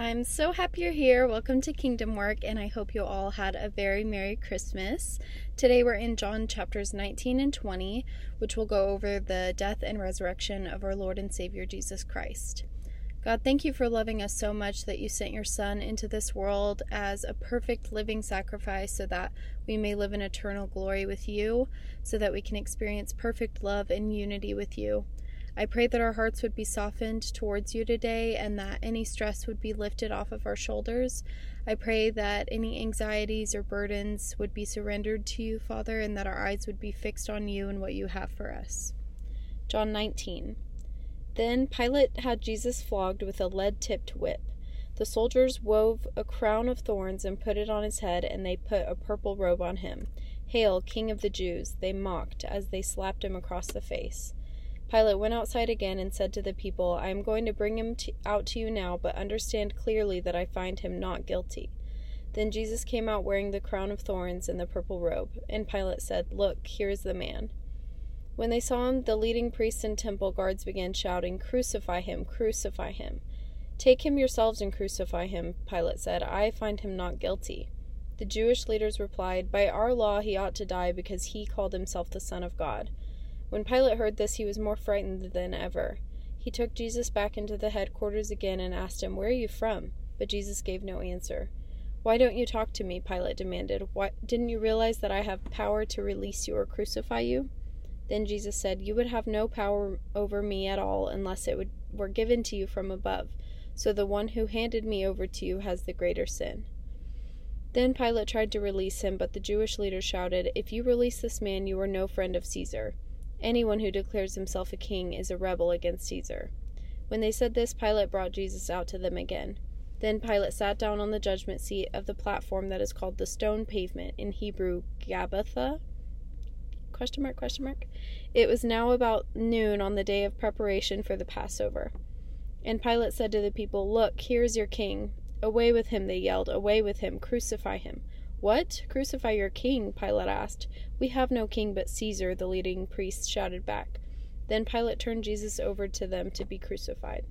I'm so happy you're here. Welcome to Kingdom Work, and I hope you all had a very Merry Christmas. Today we're in John chapters 19 and 20, which will go over the death and resurrection of our Lord and Savior Jesus Christ. God, thank you for loving us so much that you sent your Son into this world as a perfect living sacrifice so that we may live in eternal glory with you, so that we can experience perfect love and unity with you. I pray that our hearts would be softened towards you today and that any stress would be lifted off of our shoulders. I pray that any anxieties or burdens would be surrendered to you, Father, and that our eyes would be fixed on you and what you have for us. John 19. Then Pilate had Jesus flogged with a lead tipped whip. The soldiers wove a crown of thorns and put it on his head, and they put a purple robe on him. Hail, King of the Jews! They mocked as they slapped him across the face. Pilate went outside again and said to the people, I am going to bring him to, out to you now, but understand clearly that I find him not guilty. Then Jesus came out wearing the crown of thorns and the purple robe, and Pilate said, Look, here is the man. When they saw him, the leading priests and temple guards began shouting, Crucify him! Crucify him! Take him yourselves and crucify him, Pilate said. I find him not guilty. The Jewish leaders replied, By our law he ought to die because he called himself the Son of God. When Pilate heard this, he was more frightened than ever. He took Jesus back into the headquarters again and asked him, Where are you from? But Jesus gave no answer. Why don't you talk to me? Pilate demanded. Why didn't you realize that I have power to release you or crucify you? Then Jesus said, You would have no power over me at all unless it would, were given to you from above. So the one who handed me over to you has the greater sin. Then Pilate tried to release him, but the Jewish leaders shouted, If you release this man, you are no friend of Caesar. Anyone who declares himself a king is a rebel against Caesar. When they said this, Pilate brought Jesus out to them again. Then Pilate sat down on the judgment seat of the platform that is called the stone pavement, in Hebrew Gabbatha. Question mark, question mark. It was now about noon on the day of preparation for the Passover. And Pilate said to the people, Look, here is your king. Away with him, they yelled. Away with him. Crucify him. What? Crucify your king? Pilate asked. We have no king but Caesar, the leading priests shouted back. Then Pilate turned Jesus over to them to be crucified.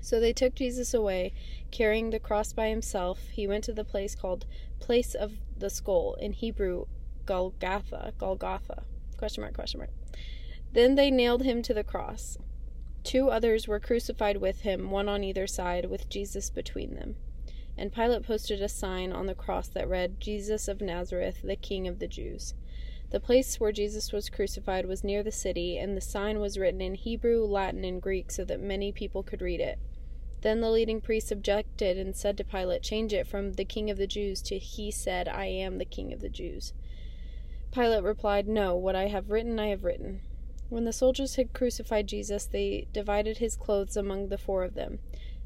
So they took Jesus away, carrying the cross by himself. He went to the place called Place of the Skull, in Hebrew, Golgotha. Golgotha. Question mark, question mark. Then they nailed him to the cross. Two others were crucified with him, one on either side, with Jesus between them and Pilate posted a sign on the cross that read, Jesus of Nazareth, the King of the Jews. The place where Jesus was crucified was near the city, and the sign was written in Hebrew, Latin, and Greek so that many people could read it. Then the leading priests objected and said to Pilate, Change it from the King of the Jews to He said, I am the King of the Jews. Pilate replied, No, what I have written, I have written. When the soldiers had crucified Jesus, they divided his clothes among the four of them.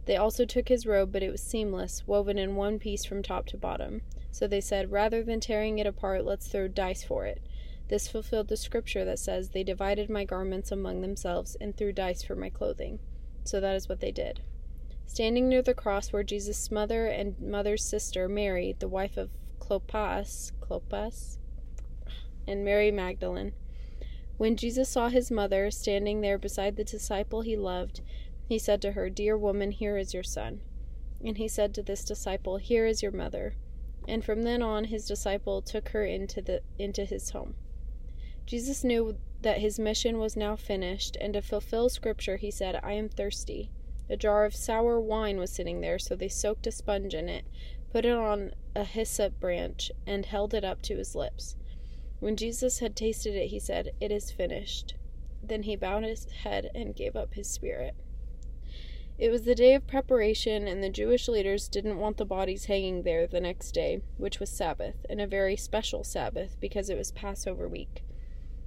They also took his robe, but it was seamless, woven in one piece from top to bottom. So they said, Rather than tearing it apart, let's throw dice for it. This fulfilled the scripture that says, They divided my garments among themselves and threw dice for my clothing. So that is what they did. Standing near the cross were Jesus' mother and mother's sister, Mary, the wife of Clopas, Clopas, and Mary Magdalene. When Jesus saw his mother standing there beside the disciple he loved, he said to her, Dear woman, here is your son. And he said to this disciple, Here is your mother. And from then on his disciple took her into the into his home. Jesus knew that his mission was now finished, and to fulfill scripture he said, I am thirsty. A jar of sour wine was sitting there, so they soaked a sponge in it, put it on a hyssop branch, and held it up to his lips. When Jesus had tasted it, he said, It is finished. Then he bowed his head and gave up his spirit. It was the day of preparation, and the Jewish leaders didn't want the bodies hanging there the next day, which was Sabbath, and a very special Sabbath because it was Passover week.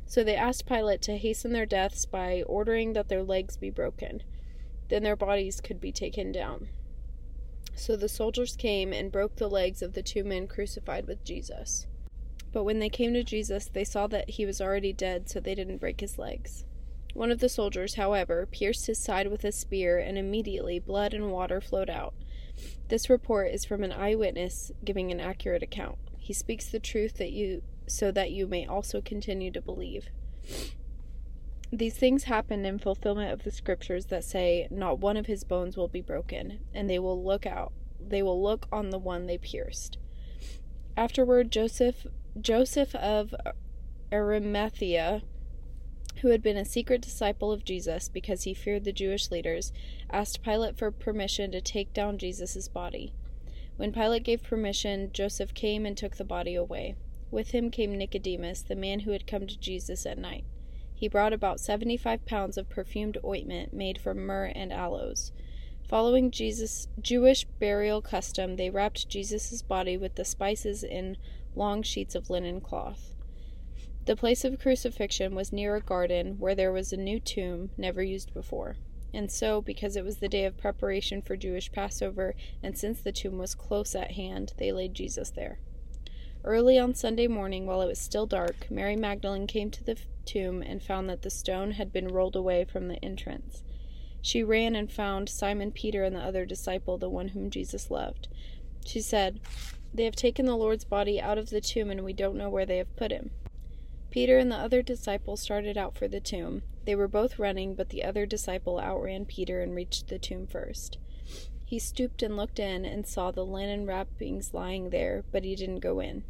So they asked Pilate to hasten their deaths by ordering that their legs be broken. Then their bodies could be taken down. So the soldiers came and broke the legs of the two men crucified with Jesus. But when they came to Jesus, they saw that he was already dead, so they didn't break his legs. One of the soldiers, however, pierced his side with a spear, and immediately blood and water flowed out. This report is from an eyewitness giving an accurate account. He speaks the truth that you so that you may also continue to believe. These things happened in fulfillment of the scriptures that say, Not one of his bones will be broken, and they will look out they will look on the one they pierced. Afterward Joseph Joseph of Arimathea, who had been a secret disciple of Jesus because he feared the Jewish leaders, asked Pilate for permission to take down Jesus' body. When Pilate gave permission, Joseph came and took the body away. With him came Nicodemus, the man who had come to Jesus at night. He brought about seventy five pounds of perfumed ointment made from myrrh and aloes. Following Jesus' Jewish burial custom, they wrapped Jesus' body with the spices in long sheets of linen cloth. The place of crucifixion was near a garden where there was a new tomb never used before. And so, because it was the day of preparation for Jewish Passover, and since the tomb was close at hand, they laid Jesus there. Early on Sunday morning, while it was still dark, Mary Magdalene came to the tomb and found that the stone had been rolled away from the entrance. She ran and found Simon Peter and the other disciple, the one whom Jesus loved. She said, They have taken the Lord's body out of the tomb, and we don't know where they have put him. Peter and the other disciple started out for the tomb. They were both running, but the other disciple outran Peter and reached the tomb first. He stooped and looked in and saw the linen wrappings lying there, but he didn't go in.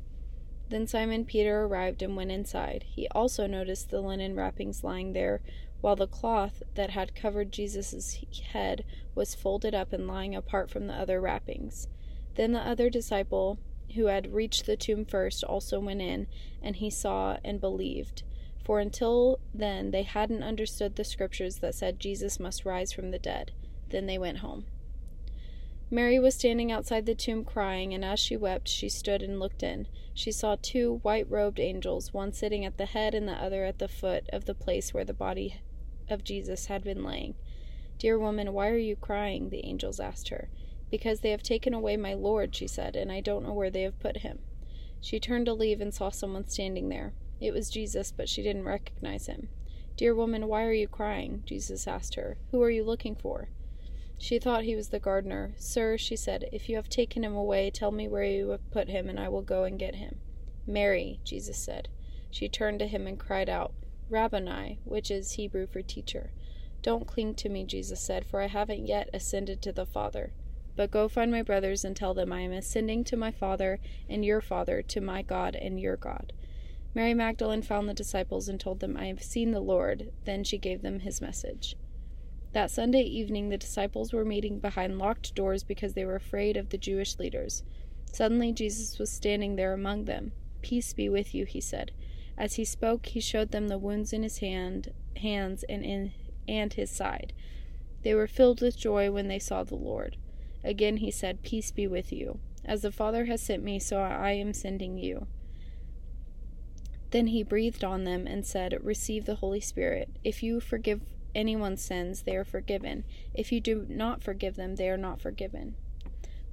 Then Simon Peter arrived and went inside. He also noticed the linen wrappings lying there, while the cloth that had covered Jesus' head was folded up and lying apart from the other wrappings. Then the other disciple, who had reached the tomb first, also went in, and he saw and believed. For until then they hadn't understood the scriptures that said Jesus must rise from the dead. Then they went home. Mary was standing outside the tomb crying, and as she wept, she stood and looked in. She saw two white robed angels, one sitting at the head and the other at the foot of the place where the body of Jesus had been laying. Dear woman, why are you crying? the angels asked her. Because they have taken away my Lord, she said, and I don't know where they have put him. She turned to leave and saw someone standing there. It was Jesus, but she didn't recognize him. Dear woman, why are you crying? Jesus asked her. Who are you looking for? She thought he was the gardener. Sir, she said, if you have taken him away, tell me where you have put him, and I will go and get him. Mary, Jesus said. She turned to him and cried out, Rabboni, which is Hebrew for teacher. Don't cling to me, Jesus said, for I haven't yet ascended to the Father. But go find my brothers and tell them I am ascending to my Father and your Father, to my God and your God. Mary Magdalene found the disciples and told them, I have seen the Lord. Then she gave them his message. That Sunday evening, the disciples were meeting behind locked doors because they were afraid of the Jewish leaders. Suddenly, Jesus was standing there among them. Peace be with you, he said. As he spoke, he showed them the wounds in his hand, hands and in and his side. They were filled with joy when they saw the Lord. Again he said, Peace be with you. As the Father has sent me, so I am sending you. Then he breathed on them and said, Receive the Holy Spirit. If you forgive anyone's sins, they are forgiven. If you do not forgive them, they are not forgiven.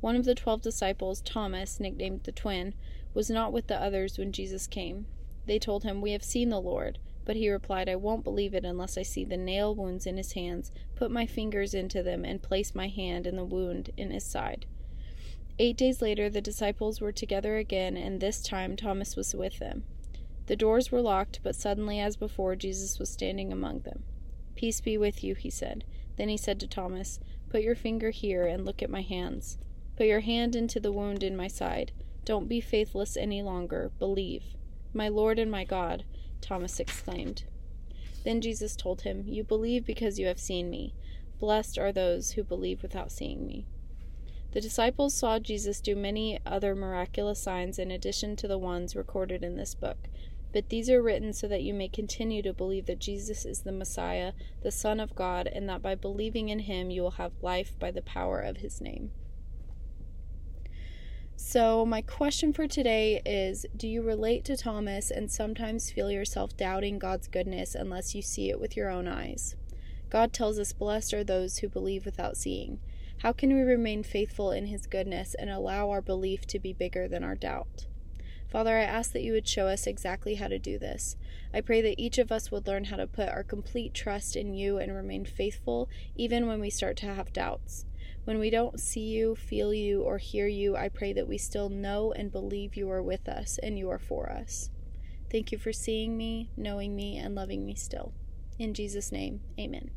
One of the twelve disciples, Thomas, nicknamed the twin, was not with the others when Jesus came. They told him, We have seen the Lord. But he replied, I won't believe it unless I see the nail wounds in his hands, put my fingers into them, and place my hand in the wound in his side. Eight days later, the disciples were together again, and this time Thomas was with them. The doors were locked, but suddenly, as before, Jesus was standing among them. Peace be with you, he said. Then he said to Thomas, Put your finger here and look at my hands. Put your hand into the wound in my side. Don't be faithless any longer. Believe. My Lord and my God, Thomas exclaimed. Then Jesus told him, You believe because you have seen me. Blessed are those who believe without seeing me. The disciples saw Jesus do many other miraculous signs in addition to the ones recorded in this book. But these are written so that you may continue to believe that Jesus is the Messiah, the Son of God, and that by believing in him you will have life by the power of his name. So, my question for today is Do you relate to Thomas and sometimes feel yourself doubting God's goodness unless you see it with your own eyes? God tells us, Blessed are those who believe without seeing. How can we remain faithful in his goodness and allow our belief to be bigger than our doubt? Father, I ask that you would show us exactly how to do this. I pray that each of us would learn how to put our complete trust in you and remain faithful even when we start to have doubts. When we don't see you, feel you, or hear you, I pray that we still know and believe you are with us and you are for us. Thank you for seeing me, knowing me, and loving me still. In Jesus' name, amen.